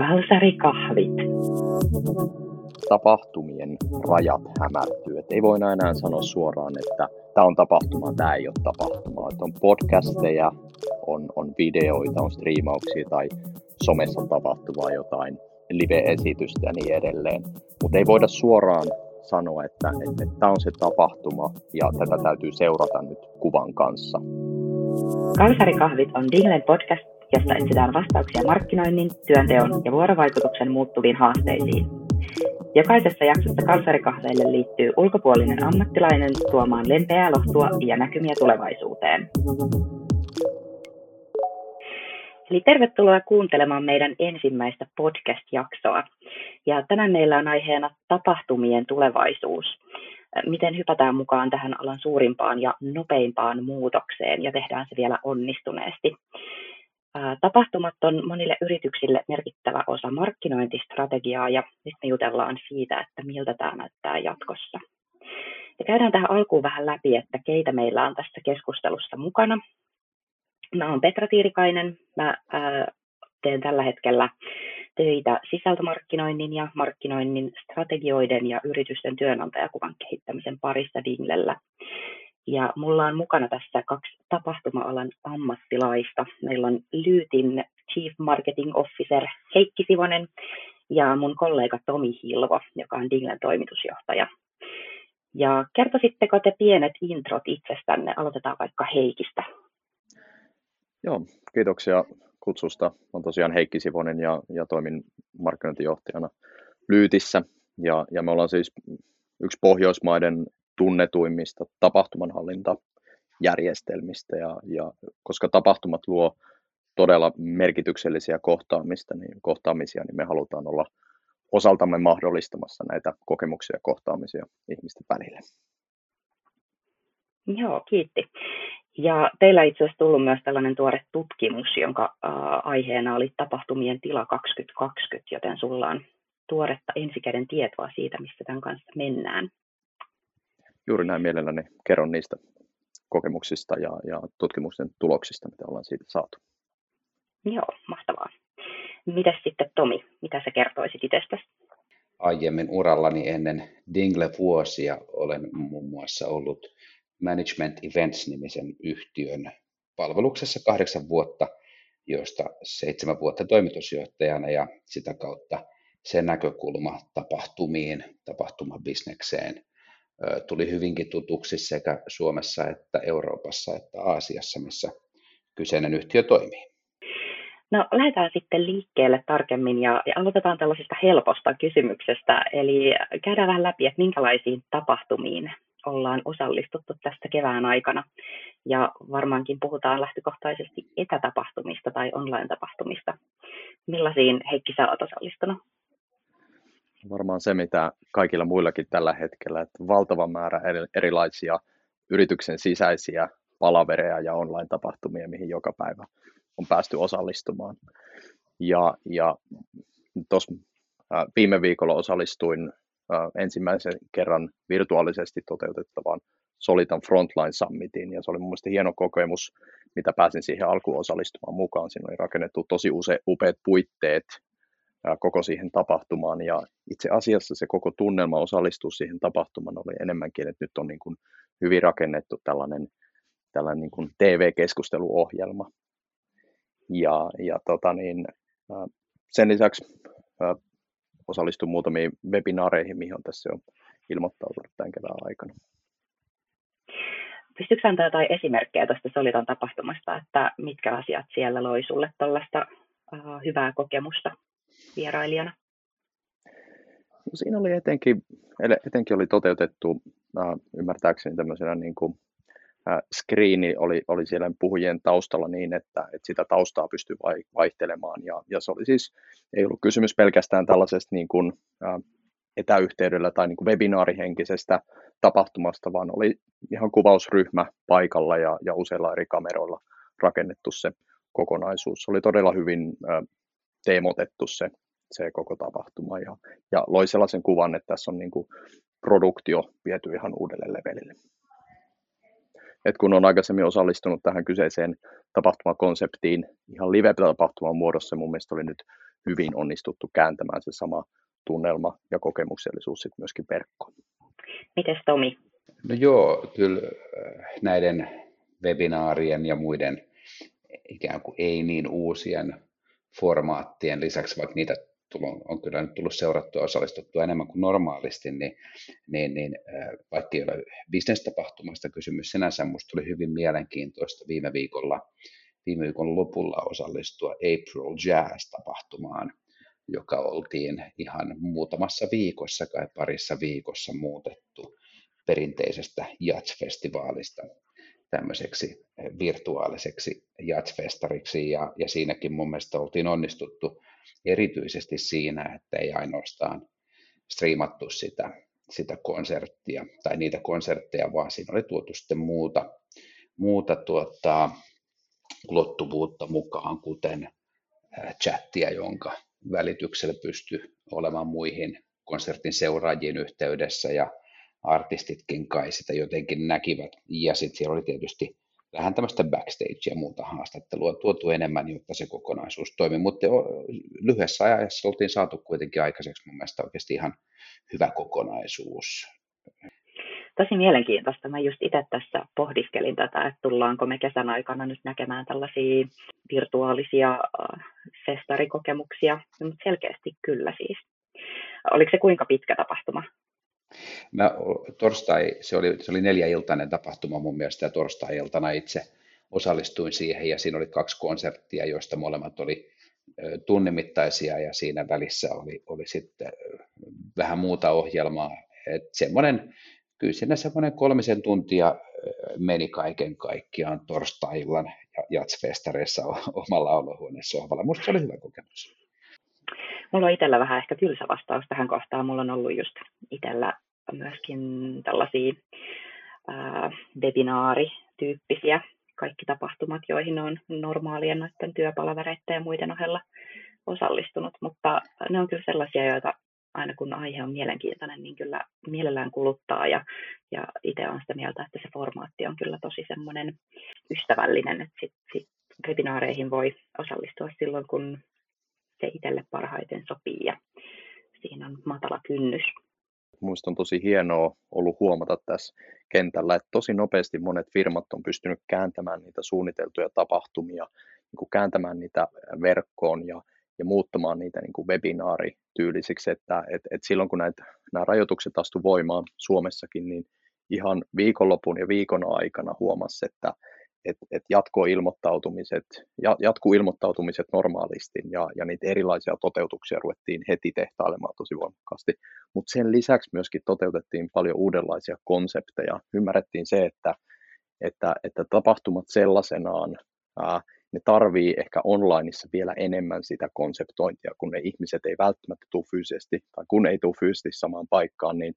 Kalsarikahvit. Tapahtumien rajat hämärtyy. Et ei voi enää sanoa suoraan, että tämä on tapahtuma, tämä ei ole tapahtuma. Et on podcasteja, on, on videoita, on striimauksia tai somessa tapahtuvaa jotain live-esitystä ja niin edelleen. Mutta ei voida suoraan sanoa, että, että, että tämä on se tapahtuma ja tätä täytyy seurata nyt kuvan kanssa. Kalsarikahvit on Dinglen podcast, jossa etsitään vastauksia markkinoinnin, työnteon ja vuorovaikutuksen muuttuviin haasteisiin. Jokaisessa jaksossa kalsarikahveille liittyy ulkopuolinen ammattilainen tuomaan lempeää lohtua ja näkymiä tulevaisuuteen. Eli tervetuloa kuuntelemaan meidän ensimmäistä podcast-jaksoa. Ja tänään meillä on aiheena tapahtumien tulevaisuus. Miten hypätään mukaan tähän alan suurimpaan ja nopeimpaan muutokseen ja tehdään se vielä onnistuneesti. Tapahtumat on monille yrityksille merkittävä osa markkinointistrategiaa ja nyt me jutellaan siitä, että miltä tämä näyttää jatkossa. Ja käydään tähän alkuun vähän läpi, että keitä meillä on tässä keskustelussa mukana. Mä oon Petra Tiirikainen. Mä ää, teen tällä hetkellä töitä sisältömarkkinoinnin ja markkinoinnin strategioiden ja yritysten työnantajakuvan kehittämisen parissa Dinglellä. Ja mulla on mukana tässä kaksi tapahtuma-alan ammattilaista. Meillä on Lyytin Chief Marketing Officer Heikki Sivonen ja mun kollega Tomi Hilvo, joka on Dinglen toimitusjohtaja. Ja kertoisitteko te pienet introt itsestänne? Aloitetaan vaikka Heikistä. Joo, kiitoksia kutsusta. Olen tosiaan Heikki Sivonen ja, ja toimin markkinointijohtajana Lyytissä. Ja, ja me ollaan siis yksi Pohjoismaiden tunnetuimmista tapahtumanhallintajärjestelmistä. Ja, ja koska tapahtumat luo todella merkityksellisiä kohtaamista, niin, kohtaamisia, niin me halutaan olla osaltamme mahdollistamassa näitä kokemuksia ja kohtaamisia ihmisten välille. Joo, kiitti. Ja teillä itse asiassa tullut myös tällainen tuore tutkimus, jonka aiheena oli tapahtumien tila 2020, joten sulla on tuoretta ensikäden tietoa siitä, missä tämän kanssa mennään. Juuri näin mielelläni kerron niistä kokemuksista ja, ja tutkimuksen tuloksista, mitä ollaan siitä saatu. Joo, mahtavaa. Mitäs sitten Tomi, mitä sä kertoisit itsestäsi? Aiemmin urallani ennen Dingle-vuosia olen muun muassa ollut Management Events-nimisen yhtiön palveluksessa kahdeksan vuotta, joista seitsemän vuotta toimitusjohtajana ja sitä kautta se näkökulma tapahtumiin, tapahtumabisnekseen tuli hyvinkin tutuksi sekä Suomessa että Euroopassa että Aasiassa, missä kyseinen yhtiö toimii. No lähdetään sitten liikkeelle tarkemmin ja, ja aloitetaan tällaisesta helposta kysymyksestä. Eli käydään vähän läpi, että minkälaisiin tapahtumiin ollaan osallistuttu tästä kevään aikana. Ja varmaankin puhutaan lähtökohtaisesti etätapahtumista tai online-tapahtumista. Millaisiin Heikki sä oot osallistunut? Varmaan se, mitä kaikilla muillakin tällä hetkellä, että valtava määrä erilaisia yrityksen sisäisiä palavereja ja online-tapahtumia, mihin joka päivä on päästy osallistumaan. Ja, ja tuossa viime viikolla osallistuin ensimmäisen kerran virtuaalisesti toteutettavaan Solitan Frontline Summitiin, ja se oli mun mielestä hieno kokemus, mitä pääsin siihen alkuun osallistumaan mukaan. Siinä oli rakennettu tosi use, upeat puitteet koko siihen tapahtumaan, ja itse asiassa se koko tunnelma osallistua siihen tapahtumaan oli enemmänkin, että nyt on niin kuin hyvin rakennettu tällainen, tällainen niin kuin TV-keskusteluohjelma. Ja, ja tota niin, sen lisäksi osallistun muutamiin webinaareihin, mihin on tässä jo ilmoittautunut tämän kevään aikana. Pystytkö antaa jotain esimerkkejä tästä Solitan tapahtumasta, että mitkä asiat siellä loi sulle tällaista uh, hyvää kokemusta vierailijana? No siinä oli etenkin, etenkin oli toteutettu ymmärtääkseni tämmöisenä niin kuin screeni oli, oli siellä puhujien taustalla niin, että, että sitä taustaa pystyi vaihtelemaan. Ja, ja se oli siis, ei ollut kysymys pelkästään tällaisesta niin kuin, etäyhteydellä tai niin kuin webinaarihenkisestä tapahtumasta, vaan oli ihan kuvausryhmä paikalla ja, ja useilla eri kameroilla rakennettu se kokonaisuus. Se oli todella hyvin teemotettu se, se koko tapahtuma ja, ja loi sellaisen kuvan, että tässä on niin kuin produktio viety ihan uudelle levelille että kun on aikaisemmin osallistunut tähän kyseiseen tapahtumakonseptiin ihan live-tapahtuman muodossa, mun mielestä oli nyt hyvin onnistuttu kääntämään se sama tunnelma ja kokemuksellisuus sitten myöskin verkkoon. Mites Tomi? No joo, kyllä äh, näiden webinaarien ja muiden ikään kuin ei niin uusien formaattien lisäksi, vaikka niitä on kyllä nyt tullut seurattua ja osallistuttua enemmän kuin normaalisti, niin, niin, niin äh, vaikka ei ole bisnestapahtumasta kysymys sinänsä, minusta tuli hyvin mielenkiintoista viime viikolla, viime viikon lopulla osallistua April Jazz-tapahtumaan, joka oltiin ihan muutamassa viikossa tai parissa viikossa muutettu perinteisestä Jazz-festivaalista tämmöiseksi virtuaaliseksi jazzfestariksi ja, ja siinäkin mun mielestä oltiin onnistuttu erityisesti siinä, että ei ainoastaan striimattu sitä, sitä konserttia tai niitä konsertteja, vaan siinä oli tuotu sitten muuta, muuta tuota, ulottuvuutta mukaan, kuten chattia, jonka välityksellä pystyi olemaan muihin konsertin seuraajien yhteydessä. Ja artistitkin kai sitä jotenkin näkivät. Ja sitten siellä oli tietysti vähän tämmöistä backstage ja muuta haastattelua tuotu enemmän, jotta se kokonaisuus toimi. Mutta lyhyessä ajassa oltiin saatu kuitenkin aikaiseksi mun mielestä oikeasti ihan hyvä kokonaisuus. Tosi mielenkiintoista. Mä just itse tässä pohdiskelin tätä, että tullaanko me kesän aikana nyt näkemään tällaisia virtuaalisia äh, festarikokemuksia, mutta selkeästi kyllä siis. Oliko se kuinka pitkä tapahtuma? Mä, torstai, se oli, se oli neljäiltainen tapahtuma mun mielestä ja torstai-iltana itse osallistuin siihen ja siinä oli kaksi konserttia, joista molemmat oli tunnimittaisia ja siinä välissä oli, oli sitten vähän muuta ohjelmaa. Et semmoinen, kyllä siinä semmoinen kolmisen tuntia meni kaiken kaikkiaan torstai-illan jatsfestareissa omalla olohuonesohvalla. Musta se oli hyvä kokemus. Mulla on itsellä vähän ehkä tylsä vastaus tähän kohtaan. Mulla on ollut just itsellä myöskin tällaisia ää, webinaarityyppisiä kaikki tapahtumat, joihin on normaalien noiden työpalavereiden ja muiden ohella osallistunut, mutta ne on kyllä sellaisia, joita aina kun aihe on mielenkiintoinen, niin kyllä mielellään kuluttaa ja, ja itse olen sitä mieltä, että se formaatti on kyllä tosi semmoinen ystävällinen, että sit, sit webinaareihin voi osallistua silloin, kun se itselle parhaiten sopii ja siinä on matala kynnys. Minusta on tosi hienoa ollut huomata tässä kentällä, että tosi nopeasti monet firmat on pystynyt kääntämään niitä suunniteltuja tapahtumia, niin kuin kääntämään niitä verkkoon ja, ja muuttamaan niitä niin kuin webinaarityylisiksi, että et, et silloin kun näitä, nämä rajoitukset astu voimaan Suomessakin, niin ihan viikonlopun ja viikon aikana huomasi, että että et jatkoilmoittautumiset, jatkuilmoittautumiset normaalisti ja, ja niitä erilaisia toteutuksia ruvettiin heti tehtailemaan tosi voimakkaasti. Mutta sen lisäksi myöskin toteutettiin paljon uudenlaisia konsepteja. Ymmärrettiin se, että, että, että tapahtumat sellaisenaan, ää, ne tarvii ehkä onlineissa vielä enemmän sitä konseptointia, kun ne ihmiset ei välttämättä tule fyysisesti, tai kun ei tule fyysisesti samaan paikkaan, niin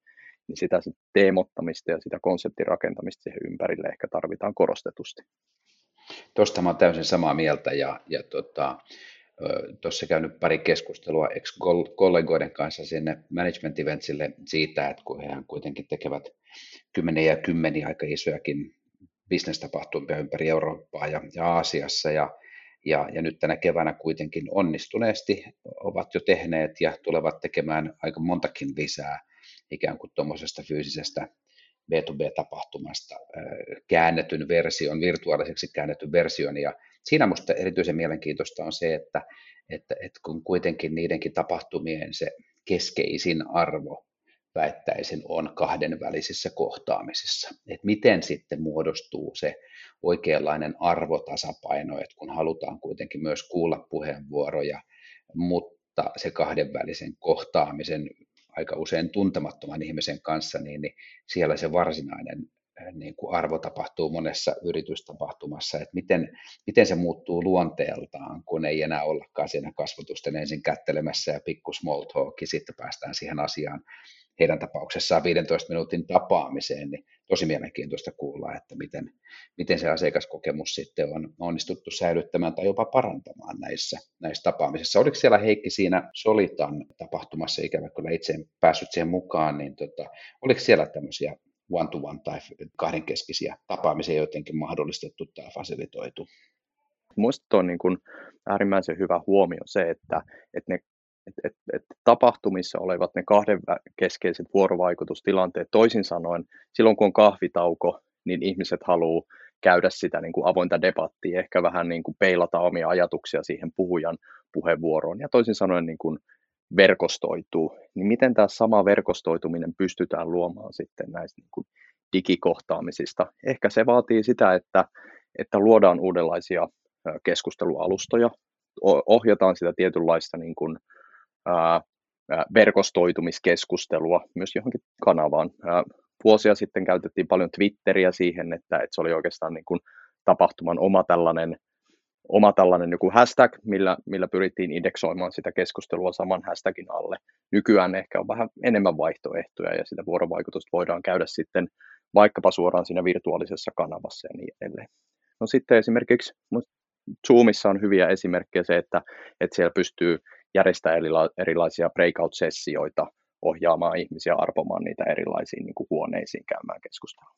niin sitä teemottamista ja sitä konseptin rakentamista siihen ympärille ehkä tarvitaan korostetusti. Tuosta mä olen täysin samaa mieltä ja, ja tota, tuossa käynyt pari keskustelua ex-kollegoiden kanssa sinne management eventsille siitä, että kun he kuitenkin tekevät kymmeniä ja kymmeniä aika isojakin bisnestapahtumia ympäri Eurooppaa ja, ja Aasiassa ja, ja, ja nyt tänä keväänä kuitenkin onnistuneesti ovat jo tehneet ja tulevat tekemään aika montakin lisää ikään kuin tuommoisesta fyysisestä B2B-tapahtumasta käännetyn version, virtuaaliseksi käännetyn version. Ja siinä minusta erityisen mielenkiintoista on se, että, että, että kun kuitenkin niidenkin tapahtumien se keskeisin arvo väittäisin on kahdenvälisissä kohtaamisissa. Että miten sitten muodostuu se oikeanlainen arvotasapaino, että kun halutaan kuitenkin myös kuulla puheenvuoroja, mutta se kahdenvälisen kohtaamisen aika usein tuntemattoman ihmisen kanssa, niin, niin siellä se varsinainen äh, niin kuin arvo tapahtuu monessa yritystapahtumassa, että miten, miten se muuttuu luonteeltaan, kun ei enää ollakaan siinä kasvotusten ensin kättelemässä ja pikku small talk, sitten päästään siihen asiaan heidän tapauksessaan 15 minuutin tapaamiseen, niin tosi mielenkiintoista kuulla, että miten, miten se asiakaskokemus sitten on onnistuttu säilyttämään tai jopa parantamaan näissä, näissä tapaamisissa. Oliko siellä Heikki siinä Solitan tapahtumassa, ikävä kyllä itse en päässyt siihen mukaan, niin tota, oliko siellä tämmöisiä one-to-one tai kahdenkeskisiä tapaamisia jotenkin mahdollistettu tai fasilitoitu? Minusta on niin kuin äärimmäisen hyvä huomio se, että, että ne et, et, et tapahtumissa olevat ne kahden keskeiset vuorovaikutustilanteet, toisin sanoen, silloin kun on kahvitauko, niin ihmiset haluaa käydä sitä niin kuin avointa debattia, ehkä vähän niin kuin peilata omia ajatuksia siihen puhujan puheenvuoroon, ja toisin sanoen niin kuin verkostoituu, niin miten tämä sama verkostoituminen pystytään luomaan sitten näistä niin kuin digikohtaamisista? Ehkä se vaatii sitä, että, että luodaan uudenlaisia keskustelualustoja, ohjataan sitä tietynlaista niin kuin, verkostoitumiskeskustelua myös johonkin kanavaan. Vuosia sitten käytettiin paljon Twitteriä siihen, että, että se oli oikeastaan niin kuin tapahtuman oma tällainen oma tällainen joku hashtag, millä, millä pyrittiin indeksoimaan sitä keskustelua saman hashtagin alle. Nykyään ehkä on vähän enemmän vaihtoehtoja ja sitä vuorovaikutusta voidaan käydä sitten vaikkapa suoraan siinä virtuaalisessa kanavassa ja niin edelleen. No sitten esimerkiksi Zoomissa on hyviä esimerkkejä se, että, että siellä pystyy järjestämään erilaisia breakout-sessioita, ohjaamaan ihmisiä arpomaan niitä erilaisiin niin kuin huoneisiin käymään keskustelua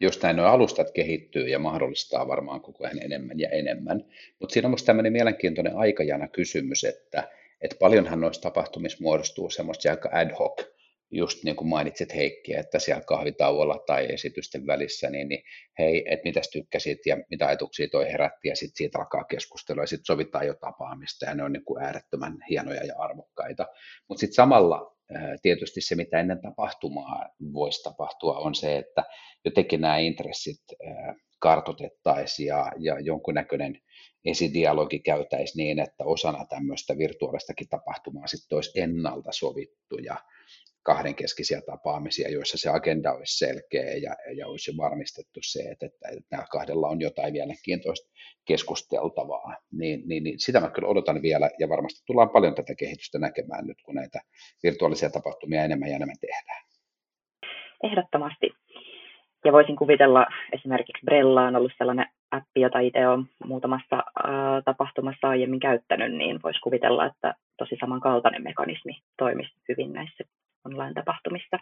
jos näin nuo alustat kehittyy ja mahdollistaa varmaan koko ajan enemmän ja enemmän. Mutta siinä on myös tämmöinen mielenkiintoinen aikajana kysymys, että, että paljonhan noista tapahtumista muodostuu semmoista aika ad hoc, just niin kuin mainitsit Heikki, että siellä kahvitauolla tai esitysten välissä, niin, niin hei, että mitäs tykkäsit ja mitä ajatuksia toi herätti ja sitten siitä alkaa keskustelua ja sitten sovitaan jo tapaamista ja ne on niin kuin äärettömän hienoja ja arvokkaita. Mutta sitten samalla tietysti se, mitä ennen tapahtumaa voisi tapahtua, on se, että jotenkin nämä intressit kartotettaisiin ja, ja jonkunnäköinen esidialogi käytäisi niin, että osana tämmöistä virtuaalistakin tapahtumaa sitten olisi ennalta sovittuja kahdenkeskisiä tapaamisia, joissa se agenda olisi selkeä ja, ja olisi varmistettu se, että, että, että kahdella on jotain mielenkiintoista keskusteltavaa, niin, niin, niin sitä mä kyllä odotan vielä ja varmasti tullaan paljon tätä kehitystä näkemään nyt, kun näitä virtuaalisia tapahtumia enemmän ja enemmän tehdään. Ehdottomasti. Ja voisin kuvitella, esimerkiksi Brella on ollut sellainen appi, jota itse olen muutamassa tapahtumassa aiemmin käyttänyt, niin voisi kuvitella, että tosi samankaltainen mekanismi toimisi hyvin näissä online-tapahtumista.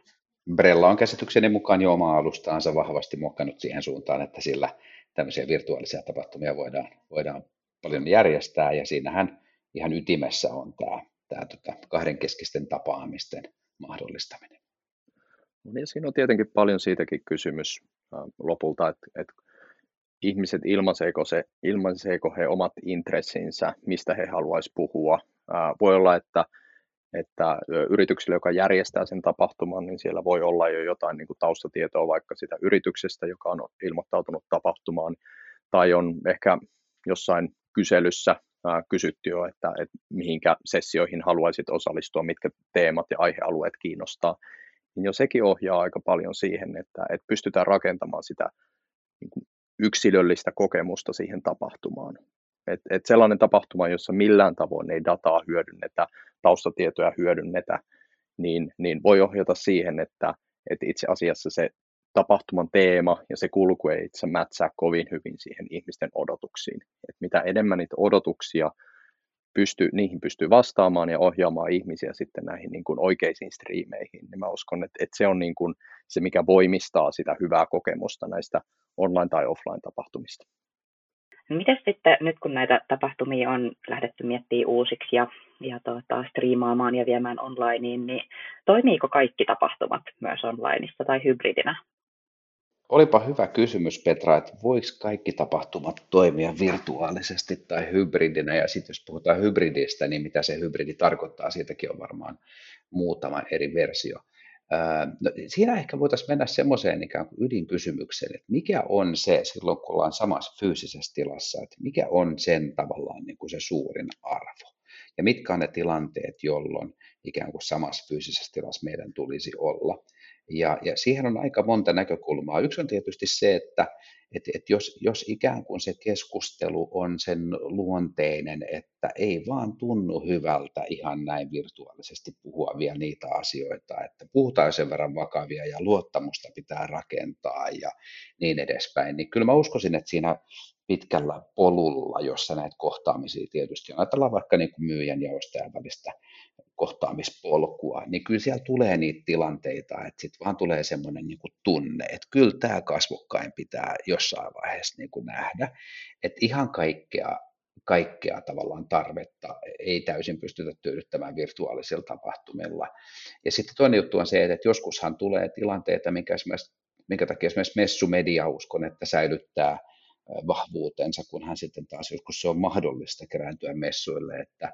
Brella on käsitykseni mukaan jo omaa alustaansa vahvasti muokannut siihen suuntaan, että sillä tämmöisiä virtuaalisia tapahtumia voidaan, voidaan paljon järjestää, ja siinähän ihan ytimessä on tämä, tämä tota, kahdenkeskisten tapaamisten mahdollistaminen. No niin, siinä on tietenkin paljon siitäkin kysymys lopulta, että, että ihmiset ilmaiseeko, se, ilmaiseeko he omat intressinsä, mistä he haluaisivat puhua. Voi olla, että että yritykselle, joka järjestää sen tapahtuman, niin siellä voi olla jo jotain niin kuin taustatietoa vaikka sitä yrityksestä, joka on ilmoittautunut tapahtumaan, tai on ehkä jossain kyselyssä kysytty jo, että, että mihinkä sessioihin haluaisit osallistua, mitkä teemat ja aihealueet kiinnostaa, niin jo sekin ohjaa aika paljon siihen, että, että pystytään rakentamaan sitä niin kuin yksilöllistä kokemusta siihen tapahtumaan. Et, et sellainen tapahtuma, jossa millään tavoin ei dataa hyödynnetä, taustatietoja hyödynnetä, niin, niin voi ohjata siihen, että, että itse asiassa se tapahtuman teema ja se kulku ei itse mätsää kovin hyvin siihen ihmisten odotuksiin. Et mitä enemmän niitä odotuksia pysty, niihin pystyy vastaamaan ja ohjaamaan ihmisiä sitten näihin niin kuin oikeisiin striimeihin, niin mä uskon, että, että se on niin kuin se, mikä voimistaa sitä hyvää kokemusta näistä online- tai offline-tapahtumista. Miten sitten nyt kun näitä tapahtumia on lähdetty miettimään uusiksi ja, ja tuota, striimaamaan ja viemään onlineen, niin toimiiko kaikki tapahtumat myös onlineissa tai hybridinä? Olipa hyvä kysymys Petra, että voiko kaikki tapahtumat toimia virtuaalisesti tai hybridinä ja sitten jos puhutaan hybridistä, niin mitä se hybridi tarkoittaa, siitäkin on varmaan muutama eri versio. No, siinä ehkä voitaisiin mennä semmoiseen ikään kuin ydinkysymykseen, että mikä on se silloin, kun ollaan samassa fyysisessä tilassa, että mikä on sen tavallaan niin kuin se suurin arvo. Ja mitkä on ne tilanteet, jolloin ikään kuin samassa fyysisessä tilassa meidän tulisi olla. Ja, ja siihen on aika monta näkökulmaa. Yksi on tietysti se, että että, että jos, jos ikään kuin se keskustelu on sen luonteinen, että ei vaan tunnu hyvältä ihan näin virtuaalisesti puhua vielä niitä asioita, että puhutaan sen verran vakavia ja luottamusta pitää rakentaa ja niin edespäin, niin kyllä mä uskoisin, että siinä pitkällä polulla, jossa näitä kohtaamisia tietysti on, ajatellaan vaikka niin kuin myyjän ja ostajan välistä kohtaamispolkua, niin kyllä siellä tulee niitä tilanteita, että sitten vaan tulee semmoinen niin tunne, että kyllä tämä kasvokkain pitää jossain vaiheessa niin kuin nähdä, että ihan kaikkea, kaikkea tavallaan tarvetta ei täysin pystytä tyydyttämään virtuaalisilla tapahtumilla. Ja sitten toinen juttu on se, että joskushan tulee tilanteita, minkä, minkä takia esimerkiksi messumedia uskon, että säilyttää vahvuutensa, kunhan sitten taas joskus se on mahdollista kerääntyä messuille, että,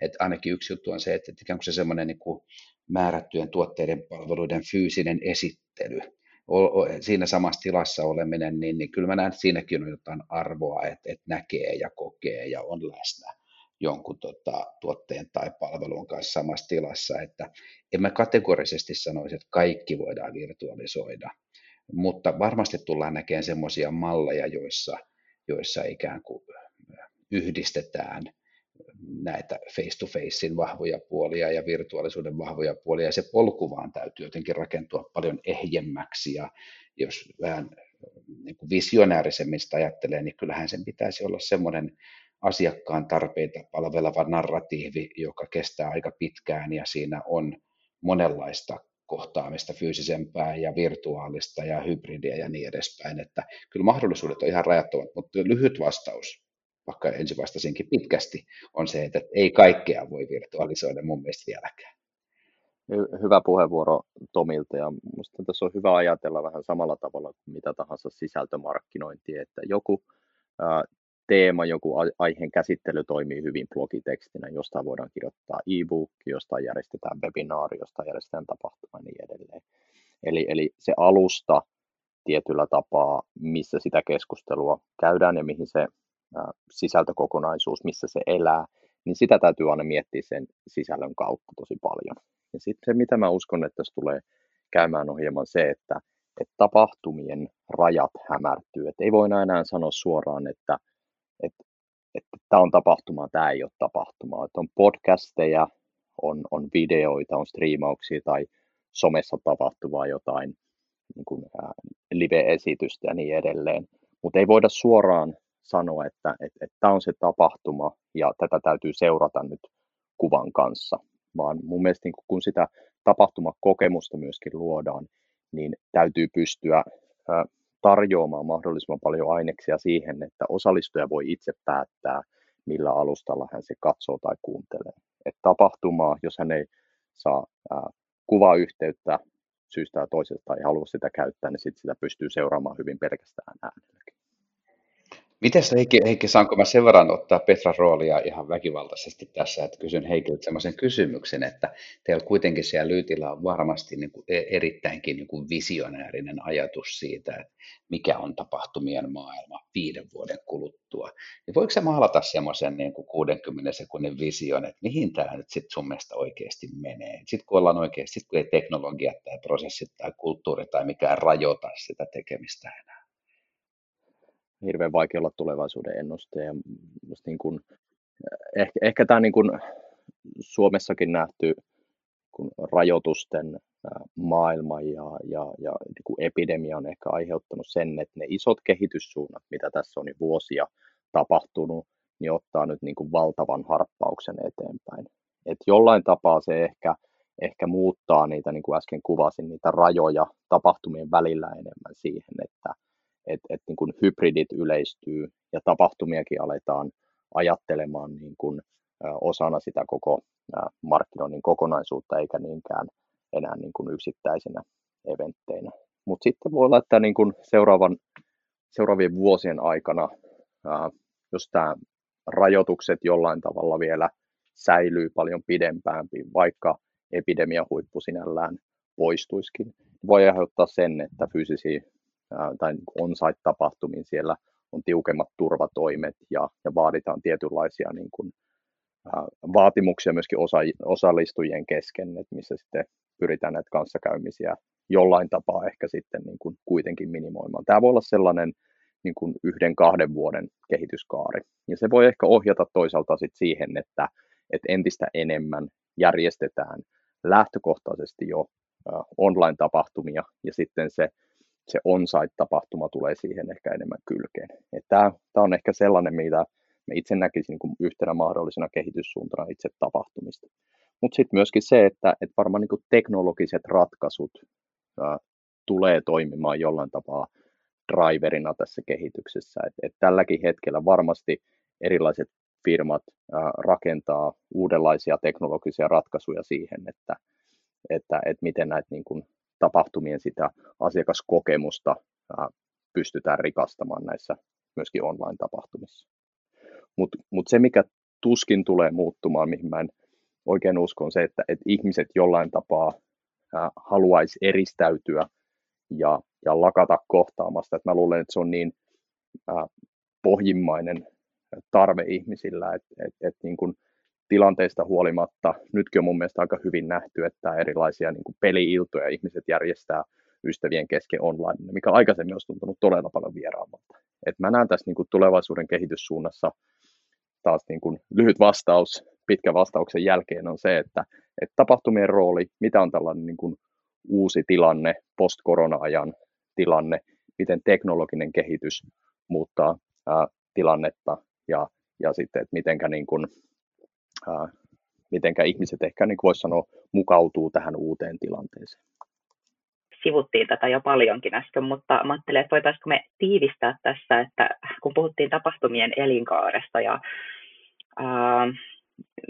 että ainakin yksi juttu on se, että ikään kuin se semmoinen niin kuin määrättyjen tuotteiden palveluiden fyysinen esittely, siinä samassa tilassa oleminen, niin, niin kyllä mä näen, että siinäkin on jotain arvoa, että, että näkee ja kokee ja on läsnä jonkun tota, tuotteen tai palvelun kanssa samassa tilassa, että en mä kategorisesti sanoisi, että kaikki voidaan virtualisoida, mutta varmasti tullaan näkemään semmoisia malleja, joissa, joissa ikään kuin yhdistetään näitä face-to-facein vahvoja puolia ja virtuaalisuuden vahvoja puolia, ja se polku vaan täytyy jotenkin rakentua paljon ehjemmäksi, ja jos vähän niin kuin visionäärisemmin sitä ajattelee, niin kyllähän sen pitäisi olla semmoinen asiakkaan tarpeita palveleva narratiivi, joka kestää aika pitkään, ja siinä on monenlaista kohtaamista fyysisempää ja virtuaalista ja hybridiä ja niin edespäin, että kyllä mahdollisuudet on ihan rajattomat, mutta lyhyt vastaus, vaikka ensin vastasinkin pitkästi, on se, että ei kaikkea voi virtualisoida mun mielestä vieläkään. Hyvä puheenvuoro Tomilta ja minusta tässä on hyvä ajatella vähän samalla tavalla kuin mitä tahansa sisältömarkkinointi, että joku teema, joku aiheen käsittely toimii hyvin blogitekstinä, josta voidaan kirjoittaa e-book, josta järjestetään webinaari, josta järjestetään tapahtuma ja niin edelleen. Eli, eli se alusta tietyllä tapaa, missä sitä keskustelua käydään ja mihin se sisältökokonaisuus, missä se elää, niin sitä täytyy aina miettiä sen sisällön kautta tosi paljon. Ja sitten se, mitä mä uskon, että tässä tulee käymään, on hieman se, että, että tapahtumien rajat hämärtyy. Että ei voi enää sanoa suoraan, että että, että tämä on tapahtuma, tämä ei ole tapahtuma. Että on podcasteja, on, on videoita, on striimauksia tai somessa tapahtuvaa jotain niin kuin, ää, live-esitystä ja niin edelleen. Mutta ei voida suoraan sanoa, että tämä on se tapahtuma ja tätä täytyy seurata nyt kuvan kanssa, vaan mun mielestä niin kun sitä tapahtumakokemusta myöskin luodaan, niin täytyy pystyä tarjoamaan mahdollisimman paljon aineksia siihen, että osallistuja voi itse päättää, millä alustalla hän se katsoo tai kuuntelee. Et tapahtumaa, jos hän ei saa kuvayhteyttä syystä tai toisesta tai halua sitä käyttää, niin sit sitä pystyy seuraamaan hyvin pelkästään äänelläkin. Miten Heikki, Heikki, saanko mä sen verran ottaa Petran roolia ihan väkivaltaisesti tässä, että kysyn Heikiltä sellaisen kysymyksen, että teillä kuitenkin siellä Lyytillä on varmasti niin kuin e, erittäinkin niin kuin visionäärinen ajatus siitä, että mikä on tapahtumien maailma viiden vuoden kuluttua. Niin voiko sä maalata semmoisen niin kuin 60 sekunnin vision, että mihin tämä nyt sitten sun mielestä oikeasti menee? Sitten kun ollaan oikeasti, sit kun ei teknologiat tai prosessit tai kulttuuri tai mikään rajoita sitä tekemistä enää hirveän vaikea olla tulevaisuuden ennuste. Ja niin kuin, ehkä, ehkä tämä niin kuin Suomessakin nähty kun rajoitusten maailma ja, ja, ja niin kuin epidemia on ehkä aiheuttanut sen, että ne isot kehityssuunnat, mitä tässä on jo vuosia tapahtunut, niin ottaa nyt niin kuin valtavan harppauksen eteenpäin. Et jollain tapaa se ehkä, ehkä muuttaa niitä, niin kuin äsken kuvasin, niitä rajoja tapahtumien välillä enemmän siihen, että, että et niin hybridit yleistyy ja tapahtumiakin aletaan ajattelemaan niin kuin, osana sitä koko markkinoinnin kokonaisuutta, eikä niinkään enää niin kuin yksittäisenä eventteinä. Mutta sitten voi olla, että niin kuin seuraavan, seuraavien vuosien aikana, jos tämä rajoitukset jollain tavalla vielä säilyy paljon pidempään, vaikka epidemiahuippu sinällään poistuisikin, voi aiheuttaa sen, että fyysisiä tai niin on-site-tapahtumiin siellä on tiukemmat turvatoimet ja, ja vaaditaan tietynlaisia niin kuin, ää, vaatimuksia myöskin osa, osallistujien kesken, että missä sitten pyritään näitä kanssakäymisiä jollain tapaa ehkä sitten niin kuin kuitenkin minimoimaan. Tämä voi olla sellainen niin kuin yhden, kahden vuoden kehityskaari. Ja se voi ehkä ohjata toisaalta sit siihen, että, että entistä enemmän järjestetään lähtökohtaisesti jo online-tapahtumia ja sitten se se on-site-tapahtuma tulee siihen ehkä enemmän kylkeen. Tämä, on ehkä sellainen, mitä me itse näkisin niin kuin yhtenä mahdollisena kehityssuuntana itse tapahtumista. mutta sitten myöskin se, että, että varmaan niin kuin teknologiset ratkaisut ää, tulee toimimaan jollain tapaa driverina tässä kehityksessä. Et, et tälläkin hetkellä varmasti erilaiset firmat ää, rakentaa uudenlaisia teknologisia ratkaisuja siihen, että, että, että miten näitä niin kuin, tapahtumien sitä asiakaskokemusta ää, pystytään rikastamaan näissä myöskin online-tapahtumissa. Mutta mut se, mikä tuskin tulee muuttumaan, mihin mä en oikein usko, on se, että, että ihmiset jollain tapaa ää, haluaisi eristäytyä ja, ja lakata kohtaamasta. Et mä luulen, että se on niin ää, pohjimmainen tarve ihmisillä, että et, et niin kun tilanteista huolimatta, nytkin on mun mielestä aika hyvin nähty, että erilaisia niin kuin peli-iltoja ihmiset järjestää ystävien kesken online, mikä aikaisemmin olisi tuntunut todella paljon vieraammalta. Et mä näen tässä niin kuin tulevaisuuden kehityssuunnassa taas niin kuin lyhyt vastaus pitkän vastauksen jälkeen on se, että, että tapahtumien rooli, mitä on tällainen niin kuin uusi tilanne, post-korona-ajan tilanne, miten teknologinen kehitys muuttaa ää, tilannetta ja, ja sitten, että mitenkä, niin kuin, mitenkä ihmiset ehkä niin voisi sanoa mukautuu tähän uuteen tilanteeseen. Sivuttiin tätä jo paljonkin äsken, mutta mä ajattelin, että voitaisiinko me tiivistää tässä, että kun puhuttiin tapahtumien elinkaaresta ja ää,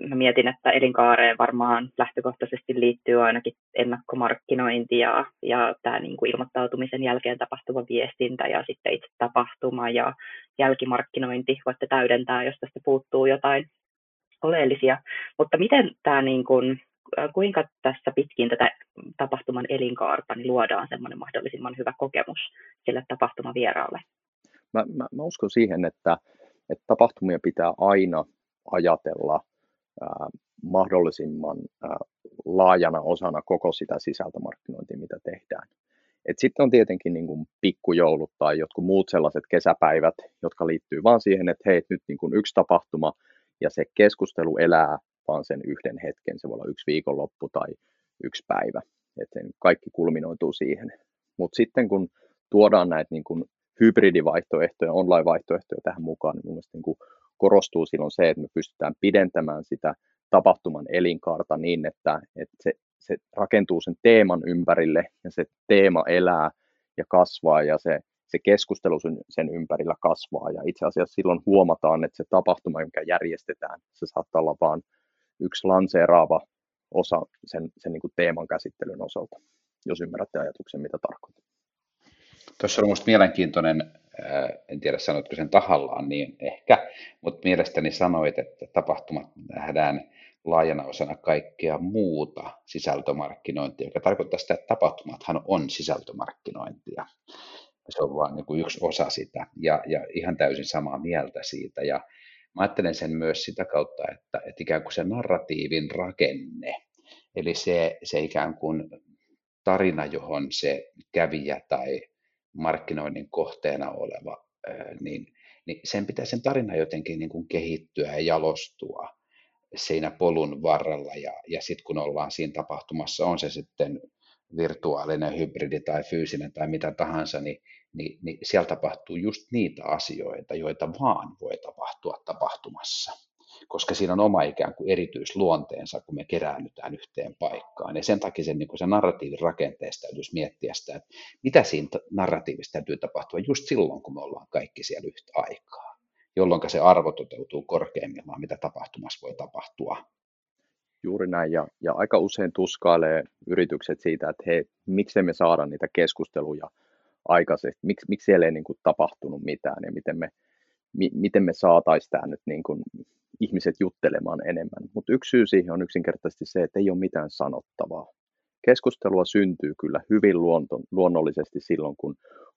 mä mietin, että elinkaareen varmaan lähtökohtaisesti liittyy ainakin ennakkomarkkinointi ja, ja tämä niin kuin ilmoittautumisen jälkeen tapahtuva viestintä ja sitten itse tapahtuma ja jälkimarkkinointi. Voitte täydentää, jos tästä puuttuu jotain oleellisia. Mutta miten tämä, niin kuin, kuinka tässä pitkin tätä tapahtuman elinkaarta niin luodaan semmoinen mahdollisimman hyvä kokemus sille tapahtumavieraalle? Mä, mä, mä uskon siihen, että, että tapahtumia pitää aina ajatella mahdollisimman laajana osana koko sitä sisältömarkkinointia, mitä tehdään. Et sitten on tietenkin niin kuin pikkujoulut tai jotkut muut sellaiset kesäpäivät, jotka liittyy vaan siihen, että hei, nyt niin kuin yksi tapahtuma ja se keskustelu elää vaan sen yhden hetken, se voi olla yksi viikonloppu tai yksi päivä, että kaikki kulminoituu siihen. Mutta sitten kun tuodaan näitä niin kuin hybridivaihtoehtoja, online-vaihtoehtoja tähän mukaan, niin mun mielestä niin kuin korostuu silloin se, että me pystytään pidentämään sitä tapahtuman elinkaarta niin, että, että se, se rakentuu sen teeman ympärille ja se teema elää ja kasvaa ja se, se keskustelu sen, ympärillä kasvaa ja itse asiassa silloin huomataan, että se tapahtuma, mikä järjestetään, se saattaa olla vain yksi lanseeraava osa sen, sen niin kuin teeman käsittelyn osalta, jos ymmärrätte ajatuksen, mitä tarkoitan. Tuossa on minusta mielenkiintoinen en tiedä sanoitko sen tahallaan niin ehkä, mutta mielestäni sanoit, että tapahtumat nähdään laajana osana kaikkea muuta sisältömarkkinointia, joka tarkoittaa sitä, että tapahtumathan on sisältömarkkinointia. Se on vain niin yksi osa sitä ja, ja ihan täysin samaa mieltä siitä. Ja mä ajattelen sen myös sitä kautta, että, että ikään kuin se narratiivin rakenne, eli se, se ikään kuin tarina, johon se kävijä tai markkinoinnin kohteena oleva, niin, niin sen pitää sen tarina jotenkin niin kuin kehittyä ja jalostua siinä polun varrella ja, ja sitten kun ollaan siinä tapahtumassa, on se sitten virtuaalinen, hybridi tai fyysinen tai mitä tahansa, niin, niin, niin siellä tapahtuu just niitä asioita, joita vaan voi tapahtua tapahtumassa koska siinä on oma ikään kuin erityisluonteensa, kun me keräännytään yhteen paikkaan. Ja sen takia sen, niin kuin se narratiivin rakenteesta täytyisi miettiä sitä, että mitä siinä narratiivissa täytyy tapahtua just silloin, kun me ollaan kaikki siellä yhtä aikaa, jolloin se arvo toteutuu korkeimmillaan, mitä tapahtumassa voi tapahtua. Juuri näin, ja, ja aika usein tuskailee yritykset siitä, että hei, miksi me saada niitä keskusteluja aikaisesti, miksi, miksi siellä ei niin kuin, tapahtunut mitään, ja miten me, mi, miten me saataisiin tämä nyt niin kuin, ihmiset juttelemaan enemmän. Mutta yksi syy siihen on yksinkertaisesti se, että ei ole mitään sanottavaa. Keskustelua syntyy kyllä hyvin luonto, luonnollisesti silloin, kun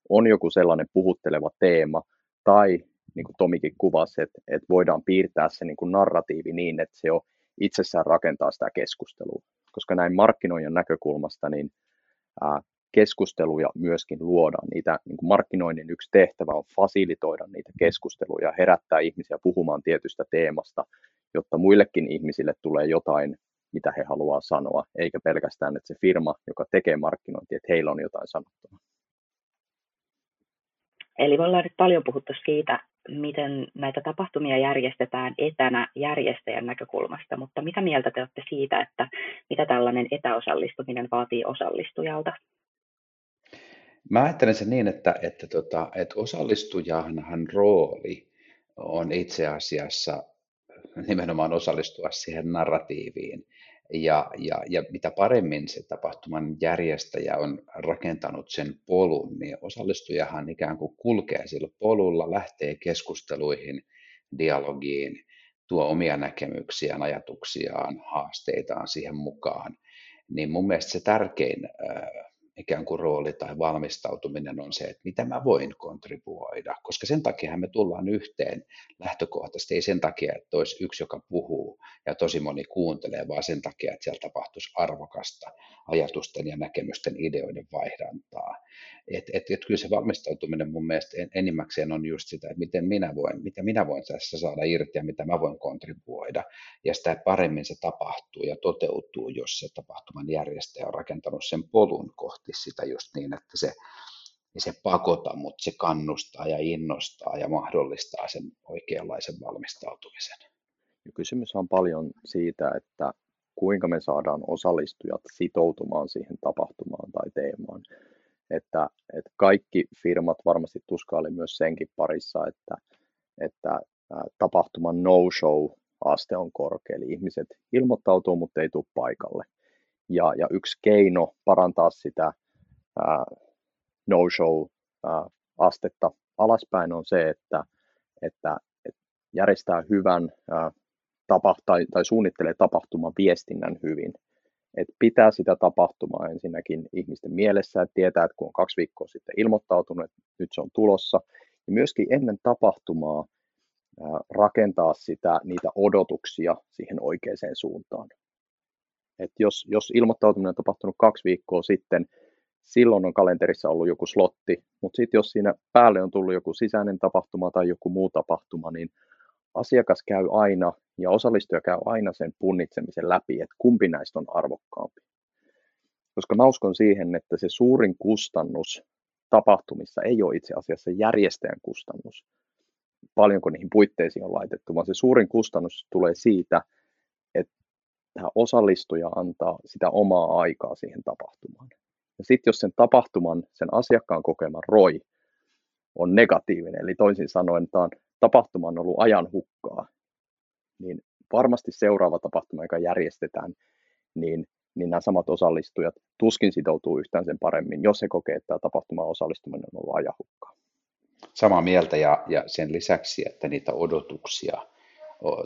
on joku sellainen puhutteleva teema, tai niin kuin Tomikin kuvasi, että, että voidaan piirtää se niin kuin narratiivi niin, että se on itsessään rakentaa sitä keskustelua. Koska näin markkinoijan näkökulmasta, niin ää, keskusteluja myöskin luodaan. Niitä niin kuin markkinoinnin yksi tehtävä on fasilitoida niitä keskusteluja, herättää ihmisiä puhumaan tietystä teemasta, jotta muillekin ihmisille tulee jotain, mitä he haluaa sanoa, eikä pelkästään, että se firma, joka tekee markkinointia, että heillä on jotain sanottavaa. Eli me ollaan nyt paljon puhuttu siitä, miten näitä tapahtumia järjestetään etänä järjestäjän näkökulmasta, mutta mitä mieltä te olette siitä, että mitä tällainen etäosallistuminen vaatii osallistujalta? Mä ajattelen sen niin, että, että, tota, että osallistujahan rooli on itse asiassa nimenomaan osallistua siihen narratiiviin. Ja, ja, ja mitä paremmin se tapahtuman järjestäjä on rakentanut sen polun, niin osallistujahan ikään kuin kulkee sillä polulla, lähtee keskusteluihin, dialogiin, tuo omia näkemyksiään, ajatuksiaan, haasteitaan siihen mukaan. Niin mun mielestä se tärkein ikään kuin rooli tai valmistautuminen on se, että mitä mä voin kontribuoida, koska sen takia me tullaan yhteen lähtökohtaisesti, ei sen takia, että olisi yksi, joka puhuu ja tosi moni kuuntelee, vaan sen takia, että siellä tapahtuisi arvokasta ajatusten ja näkemysten ideoiden vaihdantaa. Et, et, et kyllä se valmistautuminen mun mielestä enimmäkseen on just sitä, että miten minä voin, mitä minä voin tässä saada irti ja mitä mä voin kontribuoida. Ja sitä paremmin se tapahtuu ja toteutuu, jos se tapahtuman järjestäjä on rakentanut sen polun kohti sitä just niin, että se ei se pakota, mutta se kannustaa ja innostaa ja mahdollistaa sen oikeanlaisen valmistautumisen. Ja kysymys on paljon siitä, että kuinka me saadaan osallistujat sitoutumaan siihen tapahtumaan tai teemaan että, että kaikki firmat varmasti tuskaili myös senkin parissa, että, että tapahtuman no-show-aste on korkea, eli ihmiset ilmoittautuu, mutta ei tule paikalle. Ja, ja yksi keino parantaa sitä no-show-astetta alaspäin on se, että, että, että järjestää hyvän ää, tapa, tai, tai suunnittelee tapahtuman viestinnän hyvin että pitää sitä tapahtumaa ensinnäkin ihmisten mielessä, että tietää, että kun on kaksi viikkoa sitten ilmoittautunut, että nyt se on tulossa, ja myöskin ennen tapahtumaa rakentaa sitä, niitä odotuksia siihen oikeaan suuntaan. Et jos, jos ilmoittautuminen on tapahtunut kaksi viikkoa sitten, silloin on kalenterissa ollut joku slotti, mutta sitten jos siinä päälle on tullut joku sisäinen tapahtuma tai joku muu tapahtuma, niin asiakas käy aina ja osallistuja käy aina sen punnitsemisen läpi, että kumpi näistä on arvokkaampi. Koska mä uskon siihen, että se suurin kustannus tapahtumissa ei ole itse asiassa järjestäjän kustannus, paljonko niihin puitteisiin on laitettu, vaan se suurin kustannus tulee siitä, että osallistuja antaa sitä omaa aikaa siihen tapahtumaan. Ja sitten jos sen tapahtuman, sen asiakkaan kokema ROI on negatiivinen, eli toisin sanoen tämä tapahtuma on ollut ajan hukkaa, niin varmasti seuraava tapahtuma, joka järjestetään, niin, niin nämä samat osallistujat tuskin sitoutuu yhtään sen paremmin, jos he kokee, että tämä tapahtumaan osallistuminen on ollut ajan hukkaa. Samaa mieltä ja, ja sen lisäksi, että niitä odotuksia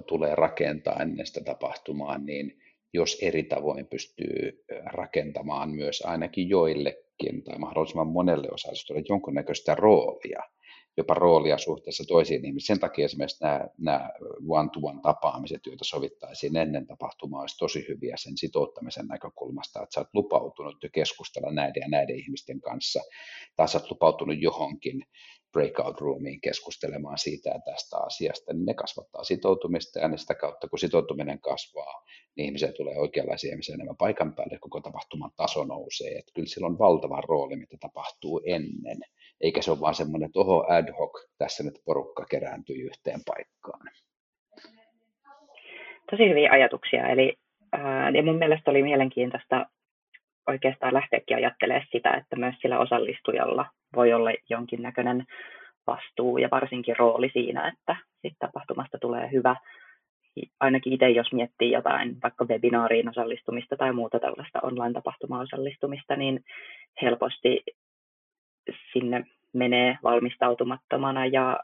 tulee rakentaa ennen sitä tapahtumaa, niin jos eri tavoin pystyy rakentamaan myös ainakin joillekin tai mahdollisimman monelle osallistujalle jonkunnäköistä roolia, jopa roolia suhteessa toisiin ihmisiin. Sen takia esimerkiksi nämä, nämä one-to-one tapaamiset, joita sovittaisiin ennen tapahtumaa, olisi tosi hyviä sen sitouttamisen näkökulmasta, että sä oot lupautunut jo keskustella näiden ja näiden ihmisten kanssa, tai sä oot lupautunut johonkin breakout roomiin keskustelemaan siitä ja tästä asiasta, niin ne kasvattaa sitoutumista ja sitä kautta, kun sitoutuminen kasvaa, niin ihmisiä tulee oikeanlaisia ihmisiä enemmän paikan päälle, koko tapahtuman taso nousee. Että kyllä sillä on valtava rooli, mitä tapahtuu ennen eikä se ole vaan semmoinen, että oho ad hoc, tässä nyt porukka kerääntyy yhteen paikkaan. Tosi hyviä ajatuksia, eli ja mun mielestä oli mielenkiintoista oikeastaan lähteäkin ajattelemaan sitä, että myös sillä osallistujalla voi olla jonkinnäköinen vastuu ja varsinkin rooli siinä, että sit tapahtumasta tulee hyvä. Ainakin itse, jos miettii jotain vaikka webinaariin osallistumista tai muuta tällaista online-tapahtuma-osallistumista, niin helposti sinne menee valmistautumattomana ja,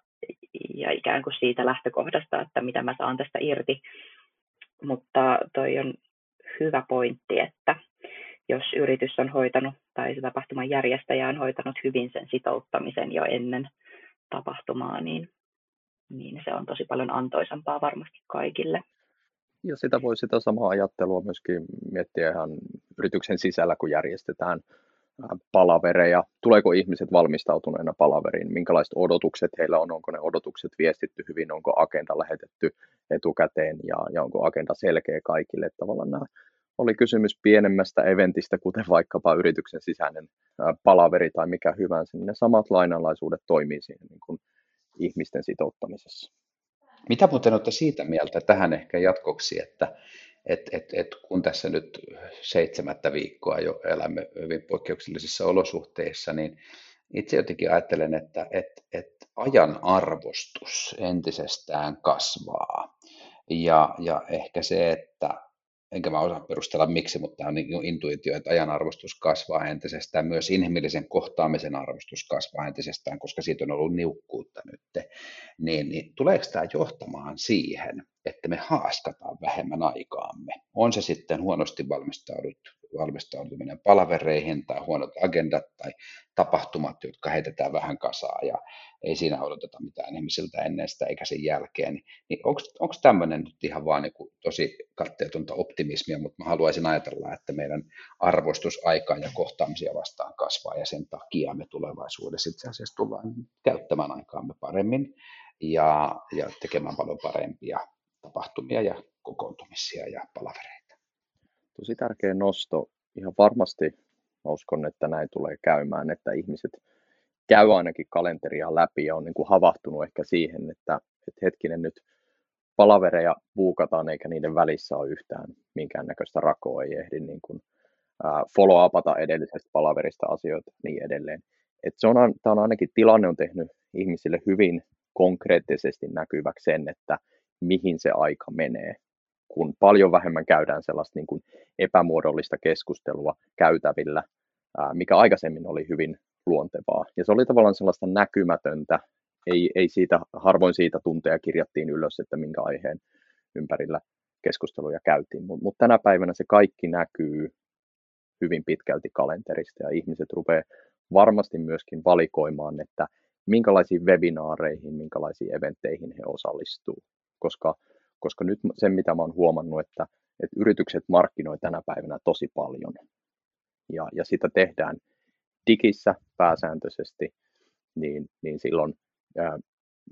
ja ikään kuin siitä lähtökohdasta, että mitä mä saan tästä irti. Mutta toi on hyvä pointti, että jos yritys on hoitanut tai se tapahtuman järjestäjä on hoitanut hyvin sen sitouttamisen jo ennen tapahtumaa, niin, niin se on tosi paljon antoisampaa varmasti kaikille. Ja sitä voi sitä samaa ajattelua myöskin miettiä ihan yrityksen sisällä, kun järjestetään palavereja, tuleeko ihmiset valmistautuneena palaveriin, minkälaiset odotukset heillä on, onko ne odotukset viestitty hyvin, onko agenda lähetetty etukäteen? Ja, ja onko agenda selkeä kaikille. Tavallaan nämä oli kysymys pienemmästä eventistä, kuten vaikkapa yrityksen sisäinen palaveri tai mikä hyvänsä, niin ne samat lainalaisuudet toimii siinä niin kuin ihmisten sitouttamisessa. Mitä muuten olette siitä mieltä tähän ehkä jatkoksi, että et, et, et kun tässä nyt seitsemättä viikkoa jo elämme hyvin poikkeuksellisissa olosuhteissa, niin itse jotenkin ajattelen, että et, et ajan arvostus entisestään kasvaa. Ja, ja ehkä se, että enkä mä osaa perustella miksi, mutta tämä on niin intuitio, että ajan arvostus kasvaa entisestään, myös inhimillisen kohtaamisen arvostus kasvaa entisestään, koska siitä on ollut niukkuutta nyt, niin, niin tuleeko tämä johtamaan siihen, että me haaskataan vähemmän aikaamme? On se sitten huonosti valmistaudut valmistautuminen palavereihin tai huonot agendat tai tapahtumat, jotka heitetään vähän kasaa ja ei siinä odoteta mitään ihmisiltä ennen sitä eikä sen jälkeen. Niin, niin onko tämmöinen nyt ihan vaan niin kuin tosi katteetonta optimismia, mutta mä haluaisin ajatella, että meidän arvostus aikaa ja kohtaamisia vastaan kasvaa ja sen takia me tulevaisuudessa itse asiassa tullaan käyttämään aikaamme paremmin ja, ja tekemään paljon parempia tapahtumia ja kokoontumisia ja palavereita tosi tärkeä nosto. Ihan varmasti uskon, että näin tulee käymään, että ihmiset käy ainakin kalenteria läpi ja on niin kuin havahtunut ehkä siihen, että, että hetkinen nyt palavereja buukataan eikä niiden välissä ole yhtään minkäännäköistä rakoa, ei ehdi niin kuin, follow-upata edellisestä palaverista asioita niin edelleen. Et se on, tämä on ainakin tilanne on tehnyt ihmisille hyvin konkreettisesti näkyväksi sen, että mihin se aika menee kun paljon vähemmän käydään sellaista niin kuin epämuodollista keskustelua käytävillä, mikä aikaisemmin oli hyvin luontevaa. Ja se oli tavallaan sellaista näkymätöntä, ei, ei siitä, harvoin siitä tunteja kirjattiin ylös, että minkä aiheen ympärillä keskusteluja käytiin. Mutta mut tänä päivänä se kaikki näkyy hyvin pitkälti kalenterista ja ihmiset rupeaa varmasti myöskin valikoimaan, että minkälaisiin webinaareihin, minkälaisiin eventteihin he osallistuu, koska koska nyt se, mitä mä oon huomannut, että, että yritykset markkinoi tänä päivänä tosi paljon, ja, ja sitä tehdään digissä pääsääntöisesti, niin, niin silloin, ää,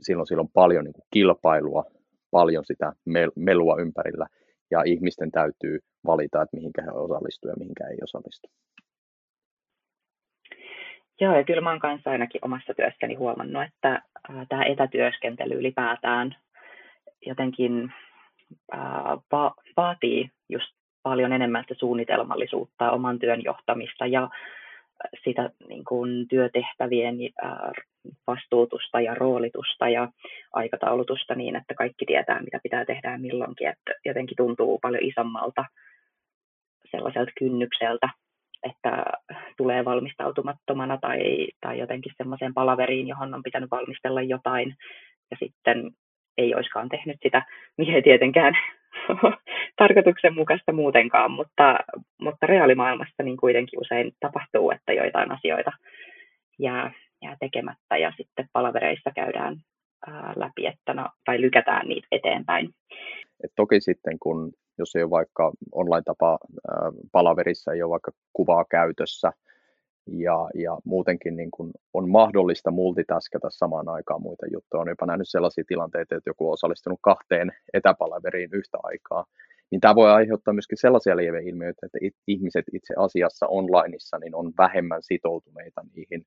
silloin, silloin paljon niin kuin kilpailua, paljon sitä melua ympärillä, ja ihmisten täytyy valita, että mihinkä he osallistuvat ja mihinkä ei osallistu. Joo, ja kyllä mä oon kanssa ainakin omassa työssäni huomannut, että tämä etätyöskentely ylipäätään jotenkin va- vaatii just paljon enemmän sitä suunnitelmallisuutta, oman työn johtamista ja sitä niin kuin, työtehtävien ää, vastuutusta ja roolitusta ja aikataulutusta niin, että kaikki tietää, mitä pitää tehdä ja milloinkin. Että jotenkin tuntuu paljon isommalta sellaiselta kynnykseltä, että tulee valmistautumattomana tai, tai jotenkin semmoiseen palaveriin, johon on pitänyt valmistella jotain ja sitten ei olisikaan tehnyt sitä, mihin ei tietenkään tarkoituksenmukaista muutenkaan, mutta, mutta reaalimaailmassa niin kuitenkin usein tapahtuu, että joitain asioita jää, jää tekemättä ja sitten palavereissa käydään ää, läpi, että no, tai lykätään niitä eteenpäin. Et toki sitten, kun jos ei ole vaikka online-tapa palaverissa, ei ole vaikka kuvaa käytössä, ja, ja muutenkin niin kuin on mahdollista multitaskata samaan aikaan muita juttuja. On jopa nähnyt sellaisia tilanteita, että joku on osallistunut kahteen etäpalaveriin yhtä aikaa. Niin tämä voi aiheuttaa myöskin sellaisia lieveilmiöitä, että ihmiset itse asiassa onlineissa niin on vähemmän sitoutuneita niihin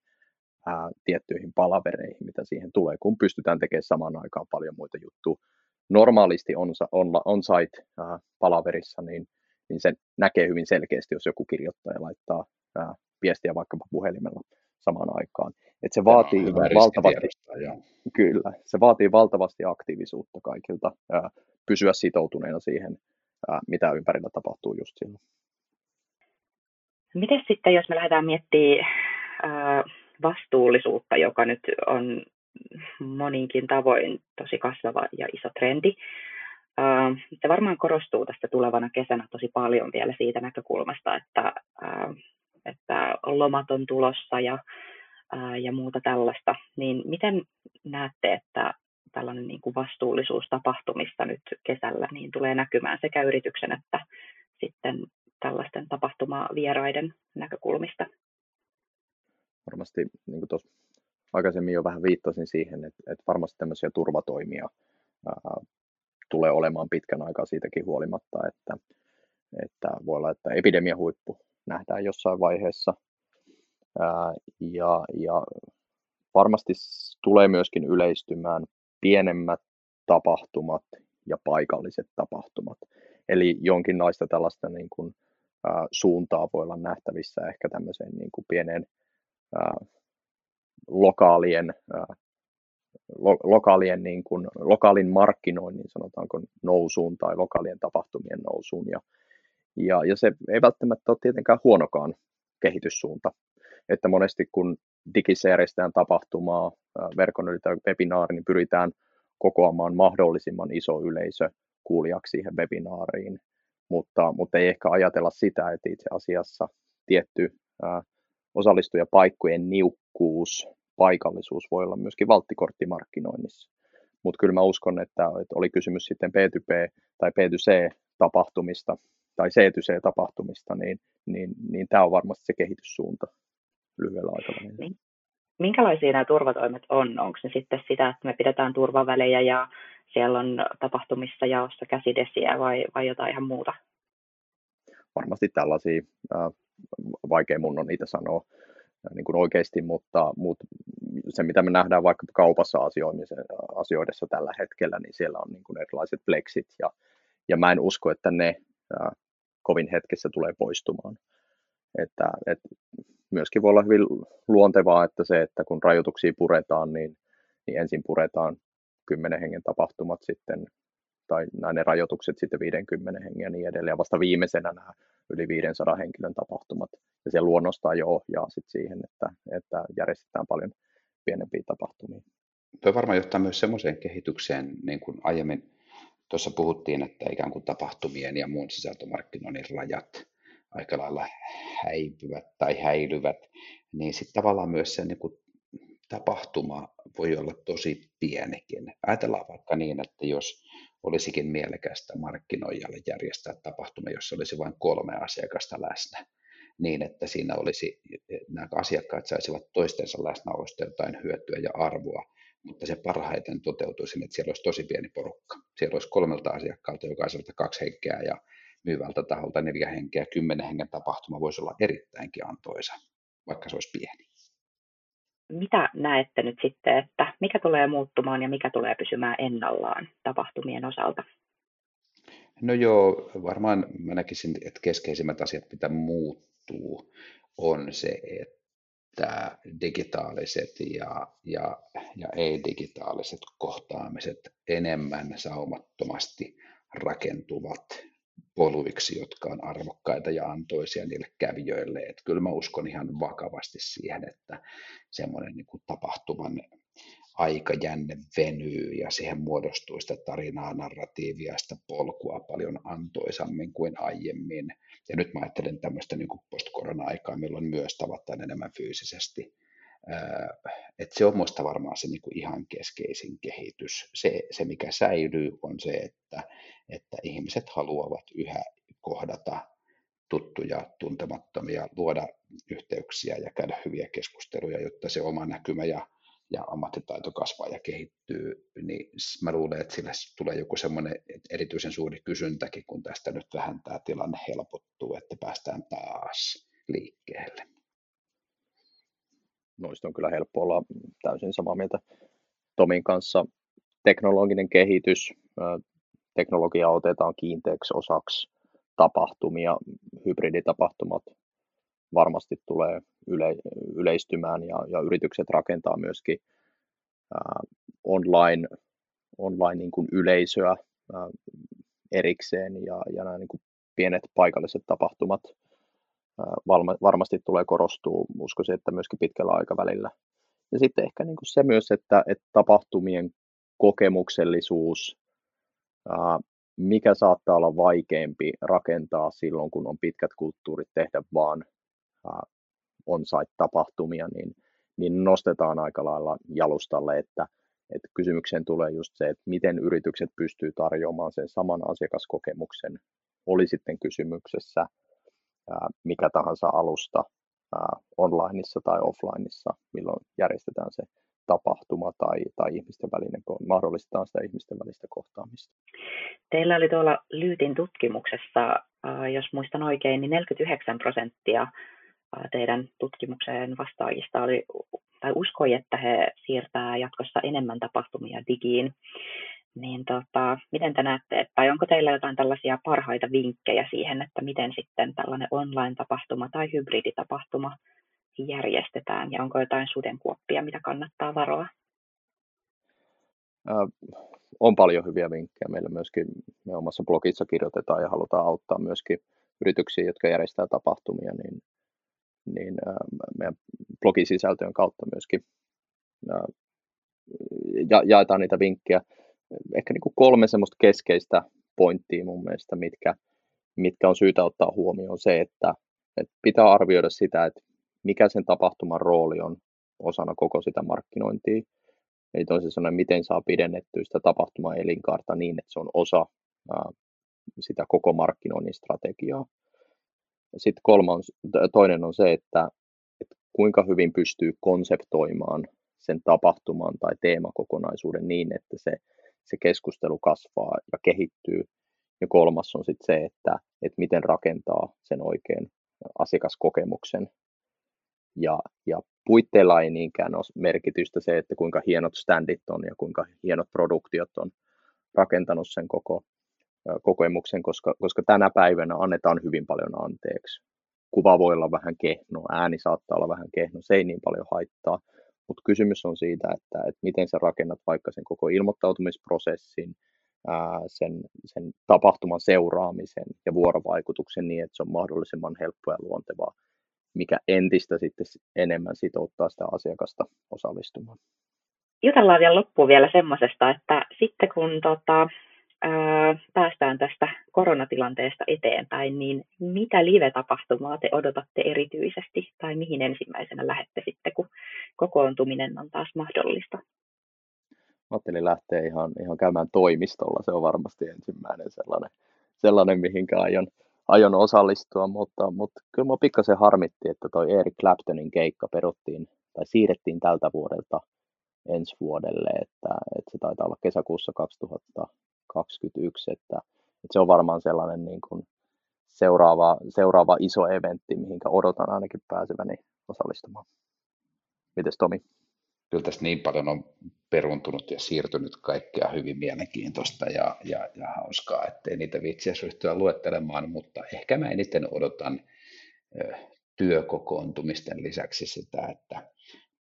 ää, tiettyihin palavereihin, mitä siihen tulee, kun pystytään tekemään samaan aikaan paljon muita juttuja. Normaalisti on, on, on-site ää, palaverissa, niin, niin se näkee hyvin selkeästi, jos joku kirjoittaa ja laittaa viestiä vaikkapa puhelimella samaan aikaan. Et se vaatii valtavasti, kyllä, se vaatii valtavasti aktiivisuutta kaikilta, ää, pysyä sitoutuneena siihen, ää, mitä ympärillä tapahtuu just silloin. Miten sitten, jos me lähdetään miettimään ää, vastuullisuutta, joka nyt on moninkin tavoin tosi kasvava ja iso trendi. Se varmaan korostuu tästä tulevana kesänä tosi paljon vielä siitä näkökulmasta, että että lomat on tulossa ja, ää, ja muuta tällaista, niin miten näette, että tällainen niin kuin vastuullisuus tapahtumista nyt kesällä niin tulee näkymään sekä yrityksen että sitten tällaisten tapahtumavieraiden näkökulmista? Varmasti niin kuin tuossa aikaisemmin jo vähän viittasin siihen, että, että varmasti tämmöisiä turvatoimia ää, tulee olemaan pitkän aikaa siitäkin huolimatta, että että voi olla, että epidemiahuippu nähdään jossain vaiheessa. Ja, ja varmasti tulee myöskin yleistymään pienemmät tapahtumat ja paikalliset tapahtumat. Eli jonkinlaista tällaista niin kuin, ää, suuntaa voi olla nähtävissä ehkä tämmöiseen niin kuin pieneen ää, lokaalien, ää, lo, lokaalien niin kuin, lokaalin markkinoinnin sanotaanko nousuun tai lokaalien tapahtumien nousuun. Ja, ja, ja se ei välttämättä ole tietenkään huonokaan kehityssuunta. Että monesti kun digissä järjestetään tapahtumaa, verkon yli tai webinaari, niin pyritään kokoamaan mahdollisimman iso yleisö kuulijaksi siihen webinaariin, mutta, mutta ei ehkä ajatella sitä, että itse asiassa tietty ää, osallistujapaikkojen niukkuus, paikallisuus voi olla myöskin valttikorttimarkkinoinnissa. Mutta kyllä mä uskon, että, että oli kysymys sitten P2P tai P2C-tapahtumista tai C2C-tapahtumista, niin, niin, niin tämä on varmasti se kehityssuunta lyhyellä aikavälillä. Niin. Minkälaisia nämä turvatoimet on? Onko ne sitten sitä, että me pidetään turvavälejä ja siellä on tapahtumissa jaossa käsidesiä vai, vai jotain ihan muuta? Varmasti tällaisia, vaikea mun on niitä sanoa niin kuin oikeasti, mutta, mutta se mitä me nähdään vaikka kaupassa asioidessa tällä hetkellä, niin siellä on niin kuin erilaiset plexit ja, ja mä en usko, että ne kovin hetkessä tulee poistumaan. Että, että myöskin voi olla hyvin luontevaa, että se, että kun rajoituksia puretaan, niin, niin ensin puretaan 10 hengen tapahtumat sitten, tai nämä rajoitukset sitten 50 hengen ja niin edelleen, ja vasta viimeisenä nämä yli 500 henkilön tapahtumat, ja se luonnostaan jo ohjaa sitten siihen, että, että järjestetään paljon pienempiä tapahtumia. Tuo varmaan johtaa myös semmoiseen kehitykseen, niin kuin aiemmin tuossa puhuttiin, että ikään kuin tapahtumien ja muun sisältömarkkinoinnin rajat aika lailla häipyvät tai häilyvät, niin sitten tavallaan myös se niin kuin tapahtuma voi olla tosi pienikin. Ajatellaan vaikka niin, että jos olisikin mielekästä markkinoijalle järjestää tapahtuma, jossa olisi vain kolme asiakasta läsnä, niin että siinä olisi, nämä asiakkaat saisivat toistensa läsnäolosta jotain hyötyä ja arvoa, mutta se parhaiten toteutuisi, että siellä olisi tosi pieni porukka. Siellä olisi kolmelta asiakkaalta jokaiselta kaksi henkeä ja myyvältä taholta neljä henkeä, kymmenen hengen tapahtuma voisi olla erittäinkin antoisa, vaikka se olisi pieni. Mitä näette nyt sitten, että mikä tulee muuttumaan ja mikä tulee pysymään ennallaan tapahtumien osalta? No joo, varmaan mä näkisin, että keskeisimmät asiat, mitä muuttuu, on se, että digitaaliset ja, ja, ja ei-digitaaliset kohtaamiset enemmän saumattomasti rakentuvat poluiksi, jotka on arvokkaita ja antoisia niille kävijöille. Että kyllä mä uskon ihan vakavasti siihen, että semmoinen niin kuin tapahtuman aikajänne venyy ja siihen muodostuu sitä tarinaa, narratiivia, sitä polkua paljon antoisammin kuin aiemmin. Ja nyt mä ajattelen tämmöistä niin post-korona-aikaa, milloin myös tavataan enemmän fyysisesti. että se on minusta varmaan se niin kuin ihan keskeisin kehitys. Se, se, mikä säilyy, on se, että että ihmiset haluavat yhä kohdata tuttuja, tuntemattomia, luoda yhteyksiä ja käydä hyviä keskusteluja, jotta se oma näkymä ja, ja ammattitaito kasvaa ja kehittyy, niin mä luulen, että sille tulee joku semmoinen erityisen suuri kysyntäkin, kun tästä nyt vähän tämä tilanne helpottuu, että päästään taas liikkeelle. Noista on kyllä helppo olla täysin samaa mieltä Tomin kanssa. Teknologinen kehitys, teknologiaa otetaan kiinteäksi osaksi tapahtumia, hybriditapahtumat varmasti tulee yle, yleistymään ja, ja yritykset rakentaa myöskin ää, online, online niin kuin yleisöä ää, erikseen ja, ja nämä niin kuin pienet paikalliset tapahtumat ää, valma, varmasti tulee korostuu, uskoisin, että myöskin pitkällä aikavälillä. Ja sitten ehkä niin kuin se myös, että, että tapahtumien kokemuksellisuus mikä saattaa olla vaikeampi rakentaa silloin, kun on pitkät kulttuurit tehdä vaan on-site-tapahtumia, niin, niin nostetaan aika lailla jalustalle, että, että kysymykseen tulee just se, että miten yritykset pystyy tarjoamaan sen saman asiakaskokemuksen, oli sitten kysymyksessä mikä tahansa alusta onlineissa tai offlineissa, milloin järjestetään se tapahtuma tai, tai ihmisten välinen, mahdollistetaan sitä ihmisten välistä kohtaamista. Teillä oli tuolla Lyytin tutkimuksessa, jos muistan oikein, niin 49 prosenttia teidän tutkimukseen vastaajista oli, tai uskoi, että he siirtää jatkossa enemmän tapahtumia digiin. Niin tota, miten te näette, tai onko teillä jotain tällaisia parhaita vinkkejä siihen, että miten sitten tällainen online-tapahtuma tai hybriditapahtuma järjestetään, ja onko jotain sudenkuoppia, mitä kannattaa varoa? Äh, on paljon hyviä vinkkejä. Meillä myöskin me omassa blogissa kirjoitetaan ja halutaan auttaa myöskin yrityksiä, jotka järjestää tapahtumia, niin, niin meidän blogisisältöjen kautta myöskin ja, jaetaan niitä vinkkejä. Ehkä niin kuin kolme semmoista keskeistä pointtia mun mielestä, mitkä, mitkä on syytä ottaa huomioon. Se, että, että pitää arvioida sitä, että mikä sen tapahtuman rooli on osana koko sitä markkinointia. Eli toisin sanoen, miten saa pidennettyä sitä tapahtuman elinkaarta niin, että se on osa sitä koko markkinoinnin strategiaa. Sitten kolmas, toinen on se, että, että kuinka hyvin pystyy konseptoimaan sen tapahtuman tai teemakokonaisuuden niin, että se, se keskustelu kasvaa ja kehittyy. Ja kolmas on sitten se, että, että miten rakentaa sen oikein asiakaskokemuksen ja, ja puitteilla ei niinkään ole merkitystä se, että kuinka hienot standit on ja kuinka hienot produktiot on rakentanut sen koko kokemuksen, koska, koska tänä päivänä annetaan hyvin paljon anteeksi. Kuva voi olla vähän kehno, ääni saattaa olla vähän kehno, se ei niin paljon haittaa, mutta kysymys on siitä, että, että miten sä rakennat vaikka sen koko ilmoittautumisprosessin, sen, sen tapahtuman seuraamisen ja vuorovaikutuksen niin, että se on mahdollisimman helppoa ja luontevaa mikä entistä sitten enemmän sitouttaa sitä asiakasta osallistumaan. Jutellaan vielä loppuun vielä semmoisesta, että sitten kun tota, ää, päästään tästä koronatilanteesta eteenpäin, niin mitä live-tapahtumaa te odotatte erityisesti? Tai mihin ensimmäisenä lähette sitten, kun kokoontuminen on taas mahdollista? ajattelin lähteä ihan, ihan käymään toimistolla, se on varmasti ensimmäinen sellainen, sellainen mihinkä aion, aion osallistua, mutta, mutta kyllä minua pikkasen harmitti, että toi Eric Claptonin keikka peruttiin tai siirrettiin tältä vuodelta ensi vuodelle, että, että se taitaa olla kesäkuussa 2021, että, että se on varmaan sellainen niin kuin seuraava, seuraava iso eventti, mihinkä odotan ainakin pääseväni osallistumaan. Mites Tomi? kyllä tässä niin paljon on peruntunut ja siirtynyt kaikkea hyvin mielenkiintoista ja, ja, ja hauskaa, ettei niitä viitsiä ryhtyä luettelemaan, mutta ehkä mä eniten odotan työkokoontumisten lisäksi sitä, että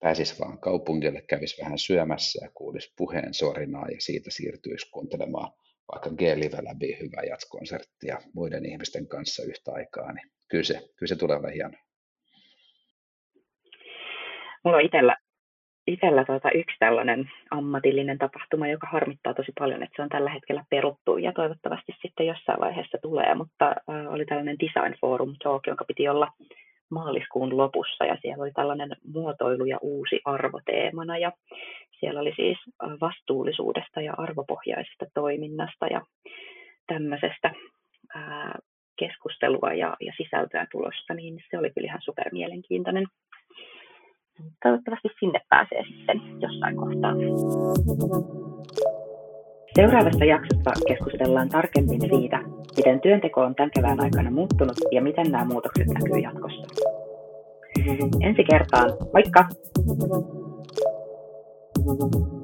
pääsis vaan kaupungille, kävis vähän syömässä ja kuulisi puheen sorinaa ja siitä siirtyisi kuuntelemaan vaikka G-Live läpi hyvää jatskonserttia muiden ihmisten kanssa yhtä aikaa, niin kyllä se, kyllä se tulee olemaan hienoa. Mulla on itsellä itsellä tuota yksi tällainen ammatillinen tapahtuma, joka harmittaa tosi paljon, että se on tällä hetkellä peruttu ja toivottavasti sitten jossain vaiheessa tulee, mutta äh, oli tällainen Design Forum Talk, jonka piti olla maaliskuun lopussa ja siellä oli tällainen muotoilu ja uusi arvo teemana ja siellä oli siis vastuullisuudesta ja arvopohjaisesta toiminnasta ja tämmöisestä ää, keskustelua ja, ja sisältöä tulossa, niin se oli kyllä ihan super mielenkiintoinen toivottavasti sinne pääsee sitten jossain kohtaa. Seuraavassa jaksossa keskustellaan tarkemmin siitä, miten työnteko on tämän kevään aikana muuttunut ja miten nämä muutokset näkyy jatkossa. Ensi kertaan, moikka! Thank you.